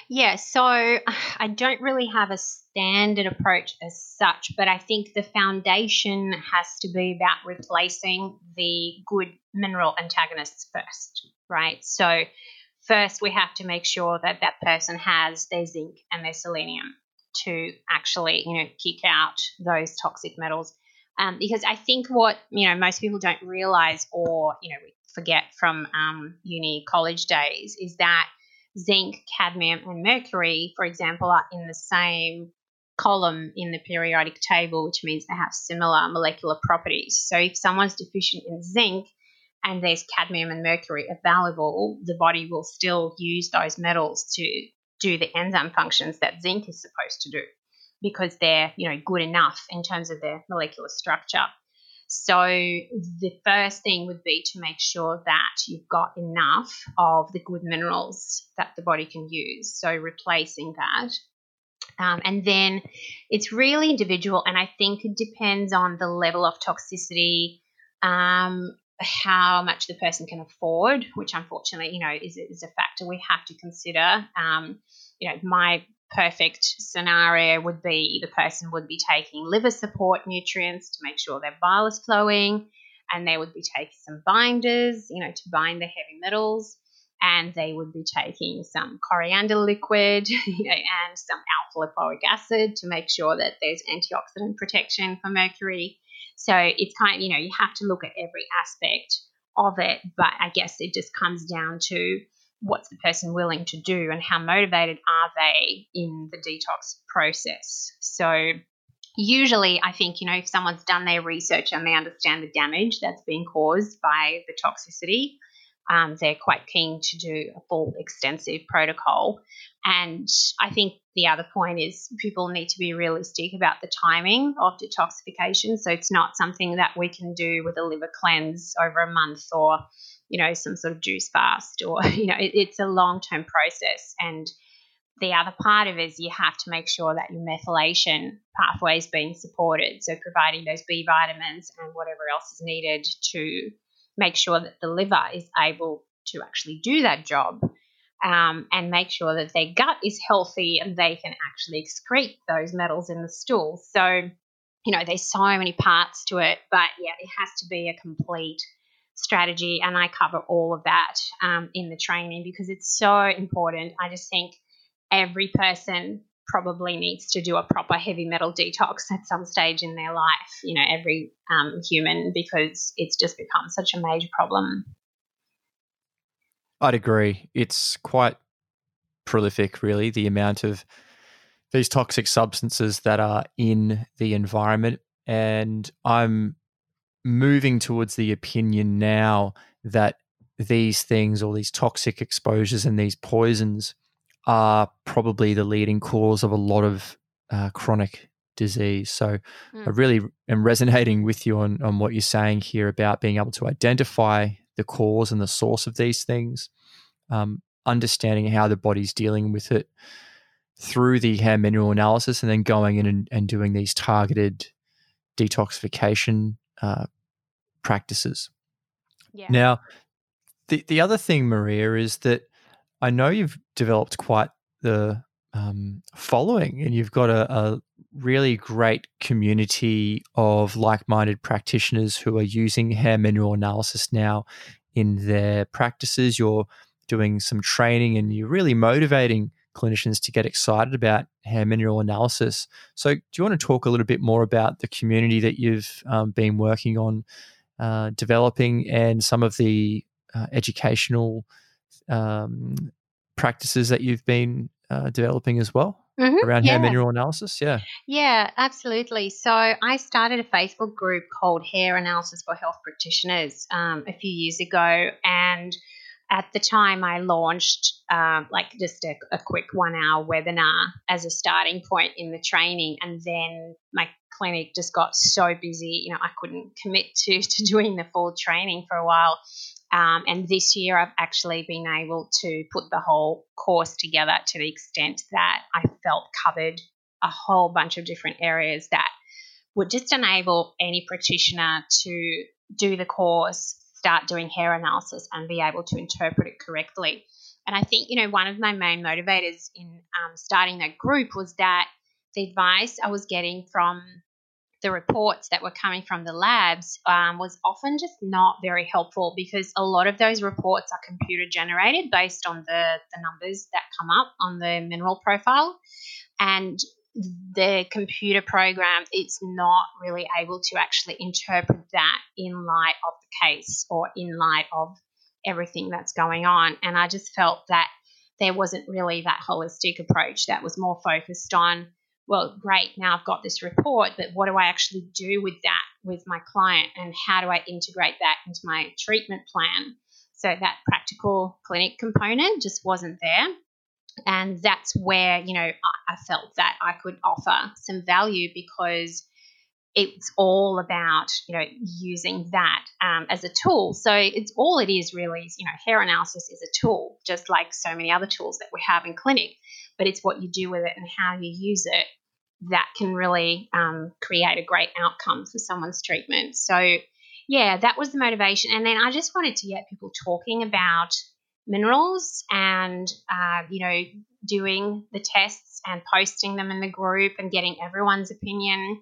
Yeah, so I don't really have a standard approach as such, but I think the foundation has to be about replacing the good mineral antagonists first, right? So, first we have to make sure that that person has their zinc and their selenium to actually, you know, kick out those toxic metals. Um, because I think what you know most people don't realize, or you know, forget from um, uni college days, is that zinc, cadmium, and mercury, for example, are in the same column in the periodic table, which means they have similar molecular properties. So if someone's deficient in zinc and there's cadmium and mercury available, the body will still use those metals to do the enzyme functions that zinc is supposed to do because they're, you know, good enough in terms of their molecular structure. So the first thing would be to make sure that you've got enough of the good minerals that the body can use. So replacing that. Um, and then it's really individual, and I think it depends on the level of toxicity, um, how much the person can afford, which unfortunately, you know, is, is a factor we have to consider. Um, you know, my perfect scenario would be the person would be taking liver support nutrients to make sure their bile is flowing, and they would be taking some binders, you know, to bind the heavy metals, and they would be taking some coriander liquid, you know, and some alpha lipoic acid to make sure that there's antioxidant protection for mercury. So it's kind of, you know, you have to look at every aspect of it, but I guess it just comes down to what's the person willing to do and how motivated are they in the detox process. So, usually, I think, you know, if someone's done their research and they understand the damage that's being caused by the toxicity, um, they're quite keen to do a full extensive protocol. And I think the other point is people need to be realistic about the timing of detoxification. So it's not something that we can do with a liver cleanse over a month or you know, some sort of juice fast or, you know, it, it's a long term process. And the other part of it is you have to make sure that your methylation pathway is being supported. So providing those B vitamins and whatever else is needed to make sure that the liver is able to actually do that job. Um, and make sure that their gut is healthy and they can actually excrete those metals in the stool. So, you know, there's so many parts to it, but yeah, it has to be a complete strategy, and I cover all of that um, in the training because it's so important. I just think every person probably needs to do a proper heavy metal detox at some stage in their life, you know, every um, human, because it's just become such a major problem. I'd agree. It's quite prolific, really, the amount of these toxic substances that are in the environment. And I'm moving towards the opinion now that these things or these toxic exposures and these poisons are probably the leading cause of a lot of uh, chronic disease. So Mm. I really am resonating with you on, on what you're saying here about being able to identify the cause and the source of these things, um, understanding how the body's dealing with it through the hair mineral analysis, and then going in and, and doing these targeted detoxification uh, practices. Yeah. Now, the the other thing, Maria, is that I know you've developed quite the um, following, and you've got a, a really great community of like minded practitioners who are using hair mineral analysis now in their practices. You're doing some training, and you're really motivating clinicians to get excited about hair mineral analysis. So, do you want to talk a little bit more about the community that you've um, been working on uh, developing and some of the uh, educational um, practices that you've been uh, developing as well Mhm, around yeah. hair mineral analysis? Yeah. Yeah, absolutely. So I started a Facebook group called Hair Analysis for Health Practitioners um, a few years ago, and at the time I launched um, like just a, a quick one-hour webinar as a starting point in the training, and then my clinic just got so busy, you know, I couldn't commit to to doing the full training for a while. Um, and this year, I've actually been able to put the whole course together to the extent that I felt covered a whole bunch of different areas that would just enable any practitioner to do the course, start doing hair analysis, and be able to interpret it correctly. And I think, you know, one of my main motivators in um, starting that group was that the advice I was getting from the reports that were coming from the labs um, was often just not very helpful because a lot of those reports are computer generated based on the, the numbers that come up on the mineral profile. And the computer program it's not really able to actually interpret that in light of the case or in light of everything that's going on. And I just felt that there wasn't really that holistic approach that was more focused on well, great, now I've got this report, but what do I actually do with that with my client and how do I integrate that into my treatment plan? So that practical clinic component just wasn't there. And that's where, you know, I, I felt that I could offer some value because it's all about, you know, using that um, as a tool. So it's all it is really is, you know, hair analysis is a tool, just like so many other tools that we have in clinic but it's what you do with it and how you use it that can really um, create a great outcome for someone's treatment. So, yeah, that was the motivation. And then I just wanted to get people talking about minerals and, uh, you know, doing the tests and posting them in the group and getting everyone's opinion.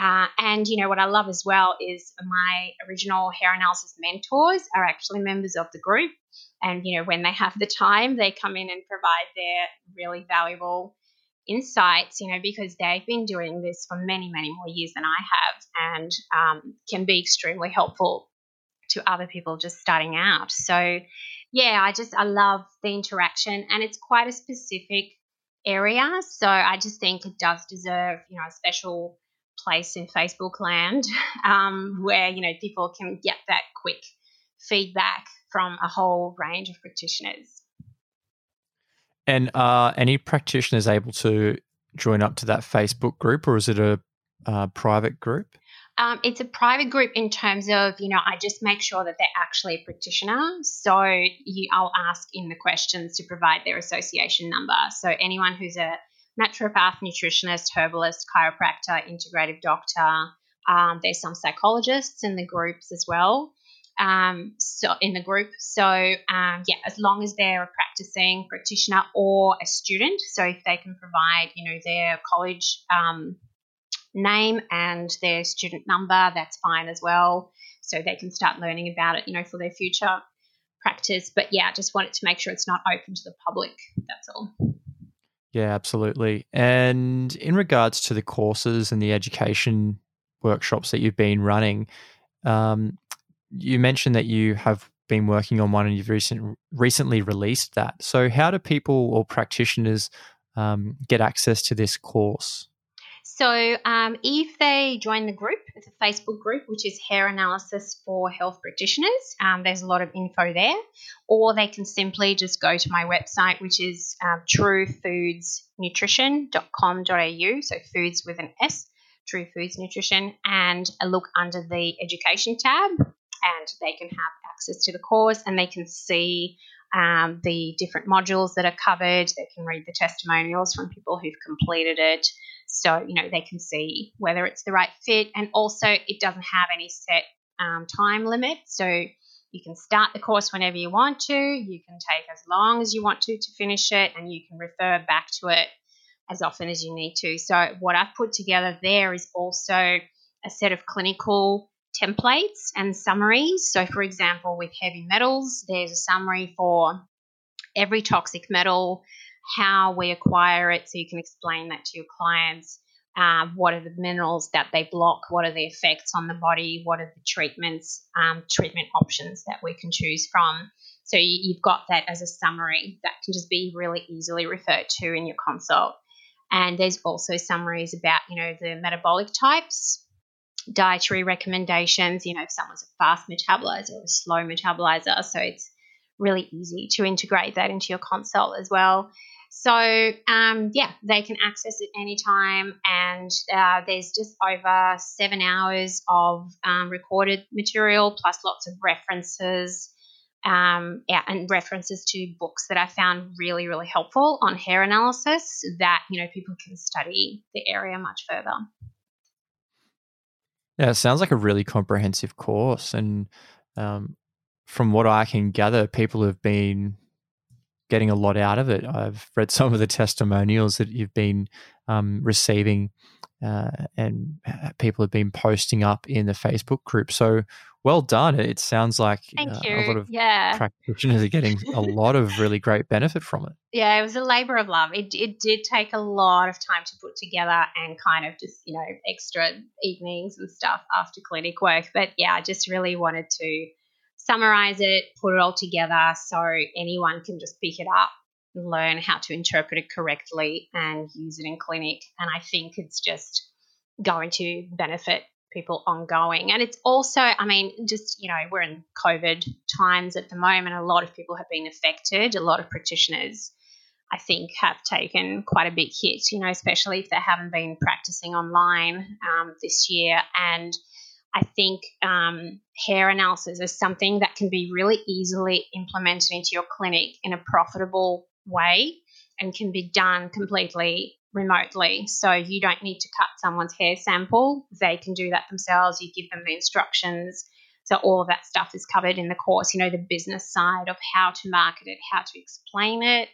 Uh, and, you know, what I love as well is my original hair analysis mentors are actually members of the group. And, you know, when they have the time, they come in and provide their really valuable insights, you know, because they've been doing this for many, many more years than I have and um, can be extremely helpful to other people just starting out. So, yeah, I just, I love the interaction and it's quite a specific area. So I just think it does deserve, you know, a special place in Facebook land um, where, you know, people can get that quick feedback from a whole range of practitioners. And are any practitioners able to join up to that Facebook group, or is it a uh, private group? Um, it's a private group in terms of, you know, I just make sure that they're actually a practitioner. So you, I'll ask in the questions to provide their association number. So anyone who's a naturopath, nutritionist, herbalist, chiropractor, integrative doctor, um, there's some psychologists in the groups as well um, so in the group. So um, yeah, as long as they're a practicing practitioner or a student, so if they can provide, you know, their college um, name and their student number, that's fine as well. So they can start learning about it, you know, for their future practice. But yeah, just wanted to make sure it's not open to the public. That's all. Yeah, absolutely. And in regards to the courses and the education workshops that you've been running, um, you mentioned that you have been working on one and you've recent, recently released that. So, how do people or practitioners um, get access to this course? So, um, if they join the group, the Facebook group, which is Hair Analysis for Health Practitioners, um, there's a lot of info there. Or they can simply just go to my website, which is um, truefoodsnutrition.com.au, so foods with an S. True Foods Nutrition, and a look under the Education tab, and they can have access to the course and they can see um, the different modules that are covered. They can read the testimonials from people who've completed it. So, you know, they can see whether it's the right fit. And also, it doesn't have any set um, time limit. So, you can start the course whenever you want to. You can take as long as you want to to finish it, and you can refer back to it as often as you need to. So, what I've put together there is also a set of clinical templates and summaries. So, for example, with heavy metals, there's a summary for every toxic metal, how we acquire it, so you can explain that to your clients. Uh, what are the minerals that they block? What are the effects on the body? What are the treatments, um, treatment options that we can choose from? So you, have got that as a summary that can just be really easily referred to in your consult. And there's also summaries about, you know, the metabolic types, dietary recommendations, you know, if someone's a fast metabolizer or a slow metabolizer. So it's really easy to integrate that into your consult as well. So, um, yeah, they can access it anytime. And uh, there's just over seven hours of um, recorded material, plus lots of references. Um, yeah, and references to books that I found really, really helpful on hair analysis that, you know, people can study the area much further. Yeah, it sounds like a really comprehensive course. And um, from what I can gather, people have been getting a lot out of it. I've read some of the testimonials that you've been um, receiving, uh, and people have been posting up in the Facebook group. So well done. It sounds like uh, a lot of yeah. practitioners are getting a lot of really great benefit from it. Yeah, it was a labor of love. It, it did take a lot of time to put together and kind of just, you know, extra evenings and stuff after clinic work. But yeah, I just really wanted to summarize it, put it all together so anyone can just pick it up, learn how to interpret it correctly, and use it in clinic. And I think it's just going to benefit people ongoing. And it's also, I mean, just, you know, we're in COVID times at the moment. A lot of people have been affected. A lot of practitioners, I think, have taken quite a big hit, you know, especially if they haven't been practicing online um, this year. And I think um, hair analysis is something that can be really easily implemented into your clinic in a profitable way and can be done completely remotely. So you don't need to cut someone's hair sample, they can do that themselves. You give them the instructions. So all of that stuff is covered in the course, you know, the business side of how to market it, how to explain it,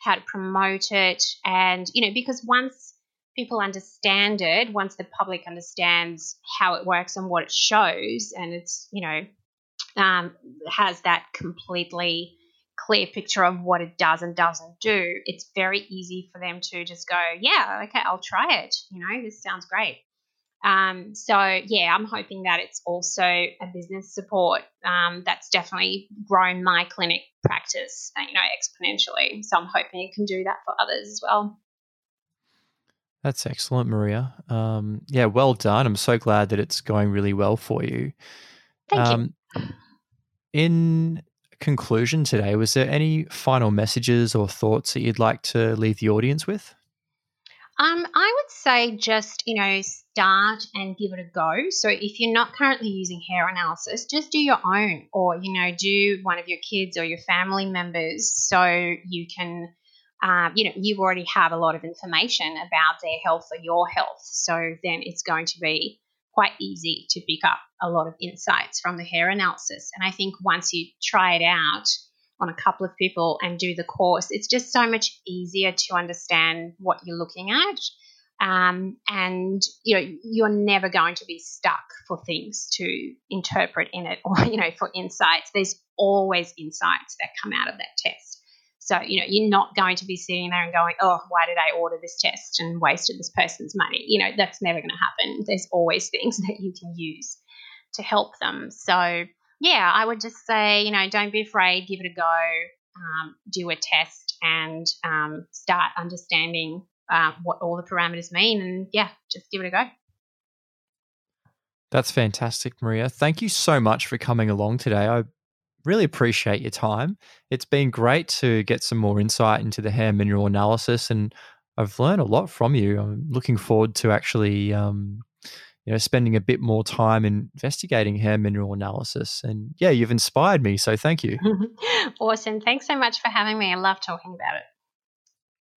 how to promote it. And, you know, because once people understand it, once the public understands how it works and what it shows, and it's, you know, um, has that completely clear picture of what it does and doesn't do, it's very easy for them to just go, yeah, okay, I'll try it. You know, this sounds great. Um, so yeah, I'm hoping that it's also a business support um, that's definitely grown my clinic practice, you know, exponentially. So I'm hoping it can do that for others as well. That's excellent, Maria. Um, yeah, well done. I'm so glad that it's going really well for you. Thank you. Um, in conclusion today, was there any final messages or thoughts that you'd like to leave the audience with? Um, I would say just, you know, start and give it a go. So if you're not currently using hair analysis, just do your own or, you know, do one of your kids or your family members so you can, um, you know, you already have a lot of information about their health or your health. So then it's going to be quite easy to pick up a lot of insights from the hair analysis. And I think once you try it out on a couple of people and do the course, it's just so much easier to understand what you're looking at. Um, and you know you're never going to be stuck for things to interpret in it or you know for insights there's always insights that come out of that test so, you know, you're not going to be sitting there and going, oh, why did I order this test and wasted this person's money? You know, that's never going to happen. There's always things that you can use to help them. So, yeah, I would just say, you know, don't be afraid, give it a go, um, do a test, and um, start understanding uh, what all the parameters mean. And yeah, just give it a go. That's fantastic, Maria. Thank you so much for coming along today. I really appreciate your time. It's been great to get some more insight into the hair mineral analysis, and I've learned a lot from you. I'm looking forward to actually um, you know, spending a bit more time investigating hair mineral analysis. And yeah, you've inspired me. So thank you. awesome. Thanks so much for having me. I love talking about it.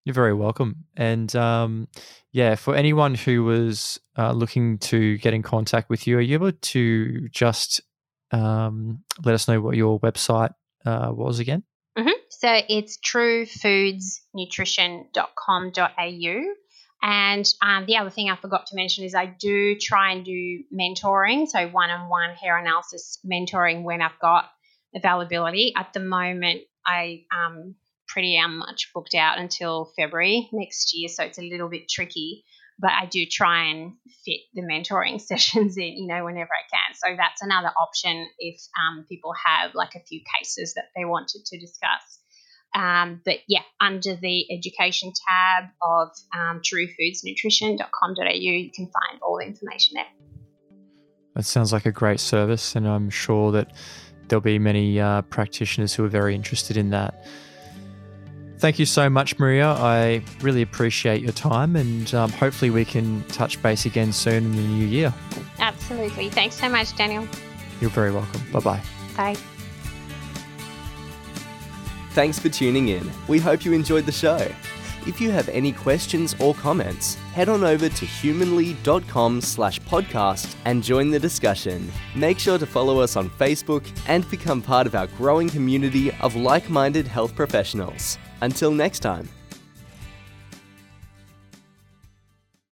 You're very welcome. And um, yeah, for anyone who was uh, looking to get in contact with you, are you able to just um, let us know what your website uh, was again? Mm-hmm. So it's truefoodsnutrition.com.au. And um, the other thing I forgot to mention is I do try and do mentoring, so one on one hair analysis mentoring when I've got availability. At the moment, I um, pretty um, much booked out until February next year, so it's a little bit tricky. But I do try and fit the mentoring sessions in, you know, whenever I can. So that's another option if um, people have like a few cases that they wanted to discuss. Um, but yeah, under the education tab of um, truefoodsnutrition.com.au, you can find all the information there. That sounds like a great service, and I'm sure that there'll be many uh, practitioners who are very interested in that. Thank you so much, Maria. I really appreciate your time, and um, hopefully, we can touch base again soon in the new year. Absolutely. Thanks so much, Daniel. You're very welcome. Bye-bye. Bye. Thanks for tuning in. We hope you enjoyed the show. If you have any questions or comments, head on over to humanley.com slash podcast and join the discussion. Make sure to follow us on Facebook and become part of our growing community of like minded health professionals. Until next time.